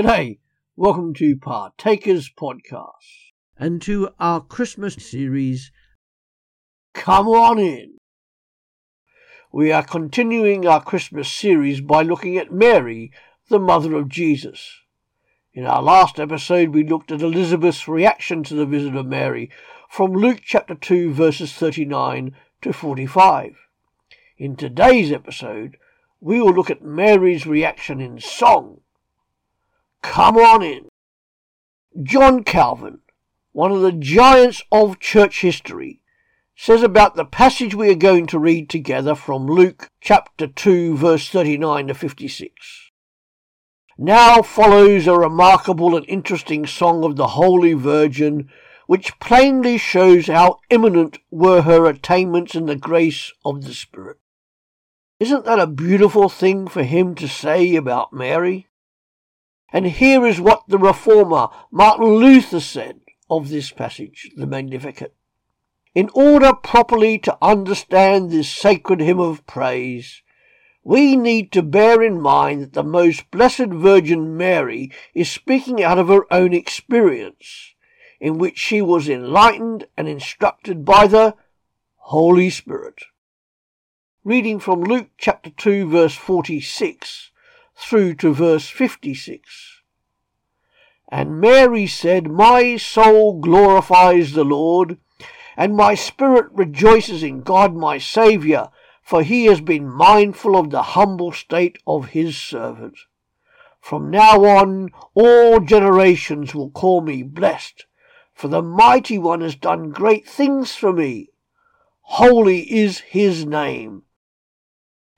G'day, welcome to Partakers Podcast and to our Christmas series, Come On In. We are continuing our Christmas series by looking at Mary, the mother of Jesus. In our last episode, we looked at Elizabeth's reaction to the visit of Mary from Luke chapter 2, verses 39 to 45. In today's episode, we will look at Mary's reaction in song Come on in. John Calvin, one of the giants of church history, says about the passage we are going to read together from Luke chapter 2 verse 39 to 56. Now follows a remarkable and interesting song of the Holy Virgin, which plainly shows how eminent were her attainments in the grace of the Spirit. Isn't that a beautiful thing for him to say about Mary? And here is what the reformer Martin Luther said of this passage, the Magnificat. In order properly to understand this sacred hymn of praise, we need to bear in mind that the most blessed Virgin Mary is speaking out of her own experience, in which she was enlightened and instructed by the Holy Spirit. Reading from Luke chapter 2 verse 46 through to verse 56. And Mary said, My soul glorifies the Lord, and my spirit rejoices in God my Saviour, for he has been mindful of the humble state of his servant. From now on, all generations will call me blessed, for the mighty one has done great things for me. Holy is his name.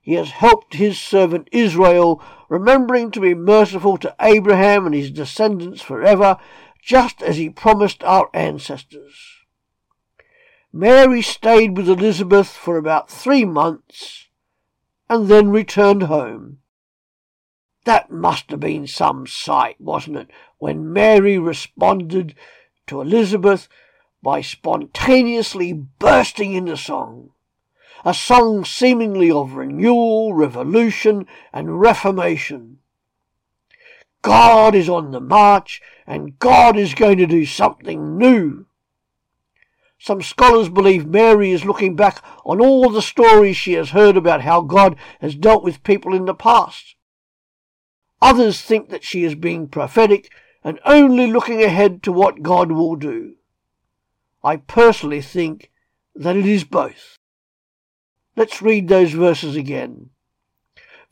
He has helped his servant Israel, remembering to be merciful to Abraham and his descendants forever, just as he promised our ancestors. Mary stayed with Elizabeth for about three months and then returned home. That must have been some sight, wasn't it, when Mary responded to Elizabeth by spontaneously bursting into song a song seemingly of renewal, revolution, and reformation. God is on the march, and God is going to do something new. Some scholars believe Mary is looking back on all the stories she has heard about how God has dealt with people in the past. Others think that she is being prophetic and only looking ahead to what God will do. I personally think that it is both. Let's read those verses again.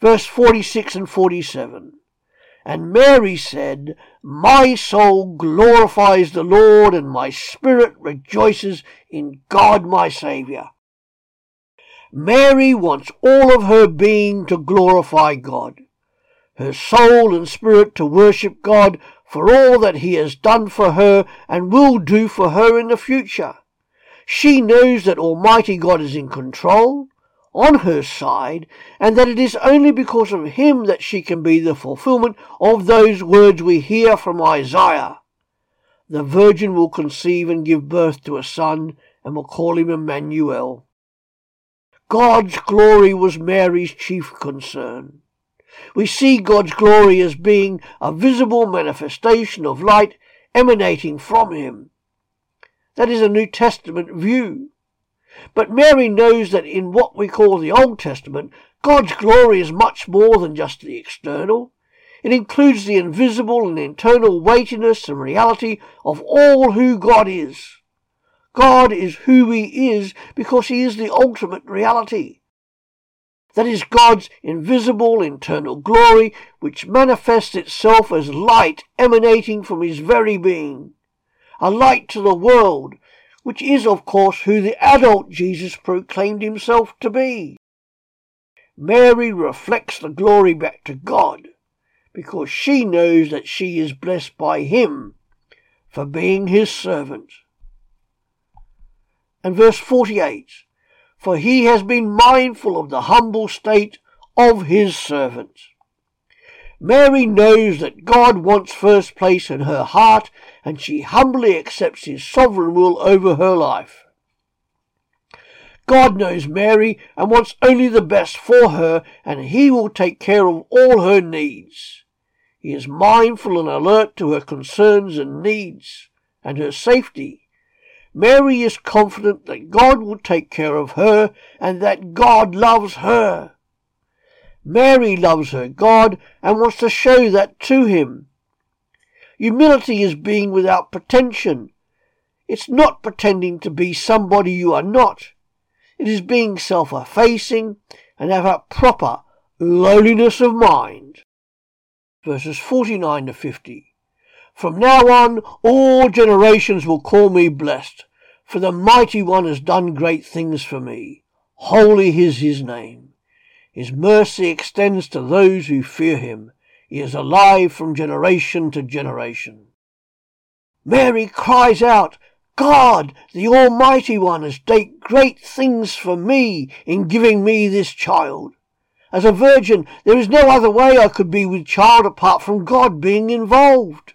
Verse 46 and 47. And Mary said, My soul glorifies the Lord, and my spirit rejoices in God my Saviour. Mary wants all of her being to glorify God, her soul and spirit to worship God for all that He has done for her and will do for her in the future. She knows that Almighty God is in control on her side, and that it is only because of him that she can be the fulfillment of those words we hear from Isaiah. The virgin will conceive and give birth to a son, and will call him Emmanuel. God's glory was Mary's chief concern. We see God's glory as being a visible manifestation of light emanating from him. That is a New Testament view. But Mary knows that in what we call the Old Testament, God's glory is much more than just the external. It includes the invisible and internal weightiness and reality of all who God is. God is who He is because He is the ultimate reality. That is God's invisible internal glory, which manifests itself as light emanating from His very being. A light to the world, which is, of course, who the adult Jesus proclaimed himself to be. Mary reflects the glory back to God because she knows that she is blessed by him for being his servant. And verse 48 For he has been mindful of the humble state of his servant. Mary knows that God wants first place in her heart, and she humbly accepts his sovereign will over her life. God knows Mary and wants only the best for her, and he will take care of all her needs. He is mindful and alert to her concerns and needs and her safety. Mary is confident that God will take care of her and that God loves her. Mary loves her God and wants to show that to him. Humility is being without pretension. It's not pretending to be somebody you are not. It is being self-effacing and have a proper lowliness of mind. Verses 49 to 50. From now on, all generations will call me blessed, for the mighty one has done great things for me. Holy is his name. His mercy extends to those who fear him. He is alive from generation to generation. Mary cries out, God, the Almighty One, has done great things for me in giving me this child. As a virgin, there is no other way I could be with child apart from God being involved.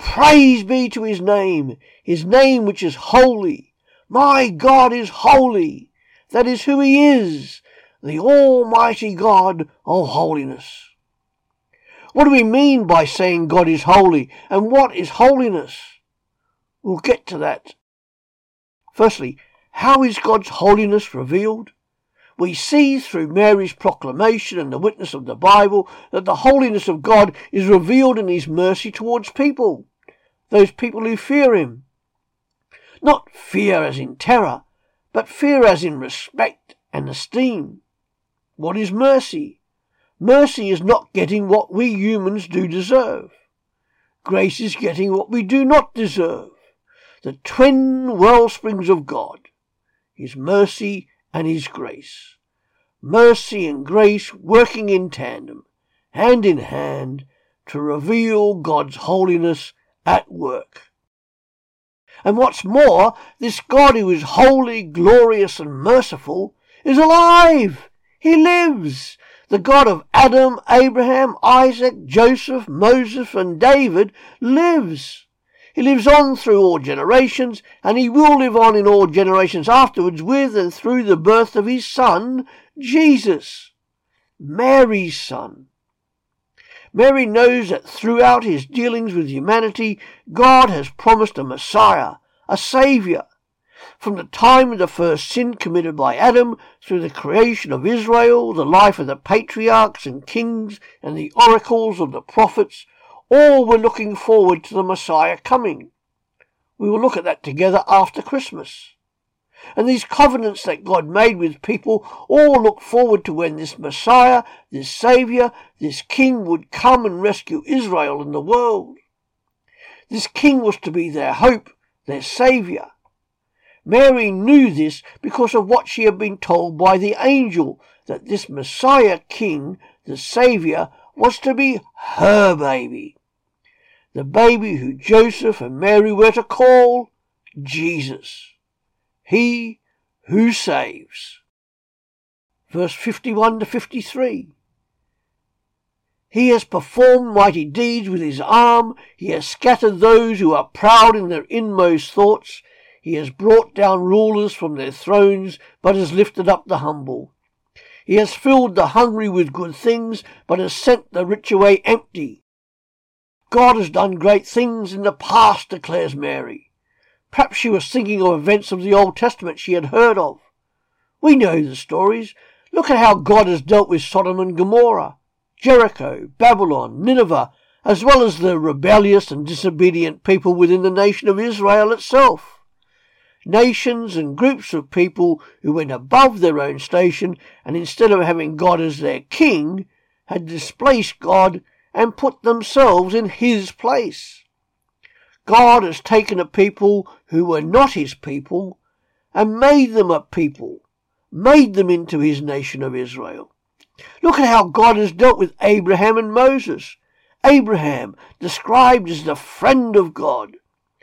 Praise be to his name, his name which is holy. My God is holy. That is who he is, the Almighty God of holiness. What do we mean by saying God is holy, and what is holiness? We'll get to that. Firstly, how is God's holiness revealed? We see through Mary's proclamation and the witness of the Bible that the holiness of God is revealed in his mercy towards people, those people who fear him. Not fear as in terror, but fear as in respect and esteem. What is mercy? Mercy is not getting what we humans do deserve. Grace is getting what we do not deserve the twin wellsprings of God, His mercy and His grace. Mercy and grace working in tandem, hand in hand, to reveal God's holiness at work. And what's more, this God who is holy, glorious, and merciful is alive. He lives. The God of Adam, Abraham, Isaac, Joseph, Moses, and David lives. He lives on through all generations, and he will live on in all generations afterwards with and through the birth of his son, Jesus, Mary's son. Mary knows that throughout his dealings with humanity, God has promised a Messiah, a Saviour. From the time of the first sin committed by Adam, through the creation of Israel, the life of the patriarchs and kings, and the oracles of the prophets, all were looking forward to the Messiah coming. We will look at that together after Christmas. And these covenants that God made with people all look forward to when this Messiah, this Saviour, this King would come and rescue Israel and the world. This King was to be their hope, their Saviour. Mary knew this because of what she had been told by the angel, that this Messiah King, the Saviour, was to be her baby the baby who Joseph and Mary were to call Jesus. He who saves. Verse 51 to 53. He has performed mighty deeds with his arm. He has scattered those who are proud in their inmost thoughts. He has brought down rulers from their thrones, but has lifted up the humble. He has filled the hungry with good things, but has sent the rich away empty. God has done great things in the past, declares Mary. Perhaps she was thinking of events of the Old Testament she had heard of. We know the stories. Look at how God has dealt with Sodom and Gomorrah, Jericho, Babylon, Nineveh, as well as the rebellious and disobedient people within the nation of Israel itself. Nations and groups of people who went above their own station and instead of having God as their king, had displaced God and put themselves in his place. God has taken a people who were not his people and made them a people, made them into his nation of Israel. Look at how God has dealt with Abraham and Moses. Abraham, described as the friend of God.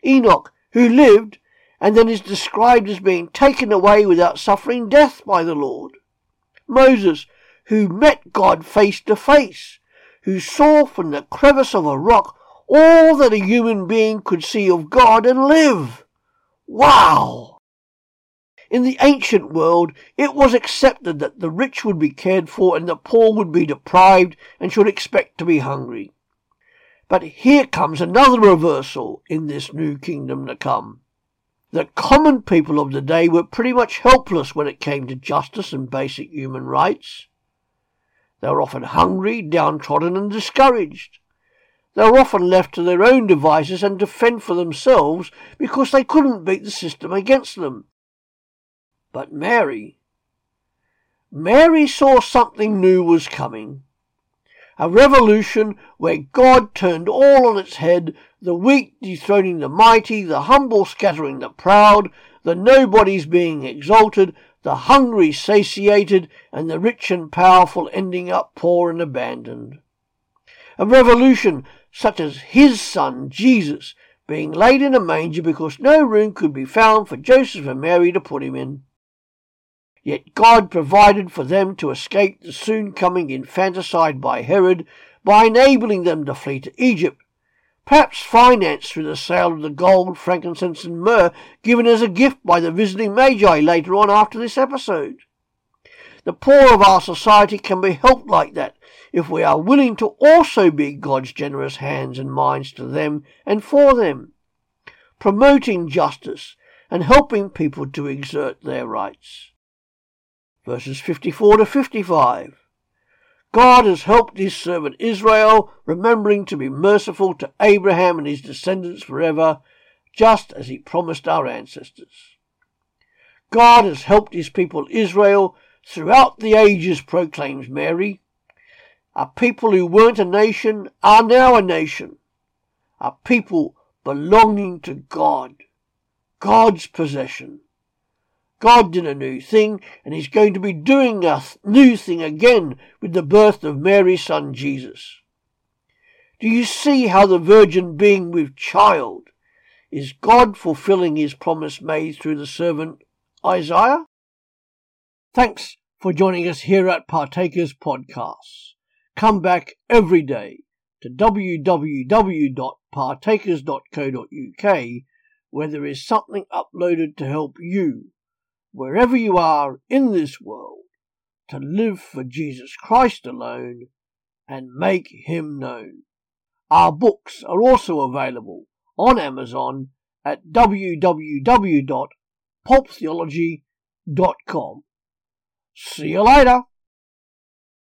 Enoch, who lived and then is described as being taken away without suffering death by the Lord. Moses, who met God face to face, who saw from the crevice of a rock all that a human being could see of God and live. Wow! In the ancient world, it was accepted that the rich would be cared for and the poor would be deprived and should expect to be hungry. But here comes another reversal in this new kingdom to come. The common people of the day were pretty much helpless when it came to justice and basic human rights. They were often hungry, downtrodden, and discouraged. They were often left to their own devices and to fend for themselves because they couldn't beat the system against them. But Mary, Mary saw something new was coming. A revolution where God turned all on its head, the weak dethroning the mighty, the humble scattering the proud, the nobodies being exalted, the hungry satiated, and the rich and powerful ending up poor and abandoned. A revolution such as his son Jesus being laid in a manger because no room could be found for Joseph and Mary to put him in. Yet God provided for them to escape the soon coming infanticide by Herod by enabling them to flee to Egypt, perhaps financed through the sale of the gold, frankincense, and myrrh given as a gift by the visiting Magi later on after this episode. The poor of our society can be helped like that if we are willing to also be God's generous hands and minds to them and for them, promoting justice and helping people to exert their rights verses 54 to 55. God has helped his servant Israel, remembering to be merciful to Abraham and his descendants forever, just as he promised our ancestors. God has helped his people Israel throughout the ages, proclaims Mary. A people who weren't a nation are now a nation. A people belonging to God. God's possession. God did a new thing, and He's going to be doing a new thing again with the birth of Mary's son Jesus. Do you see how the virgin being with child is God fulfilling His promise made through the servant Isaiah? Thanks for joining us here at Partakers Podcasts. Come back every day to www.partakers.co.uk where there is something uploaded to help you wherever you are in this world, to live for Jesus Christ alone and make Him known. Our books are also available on Amazon at www.pulptheology.com. See you later.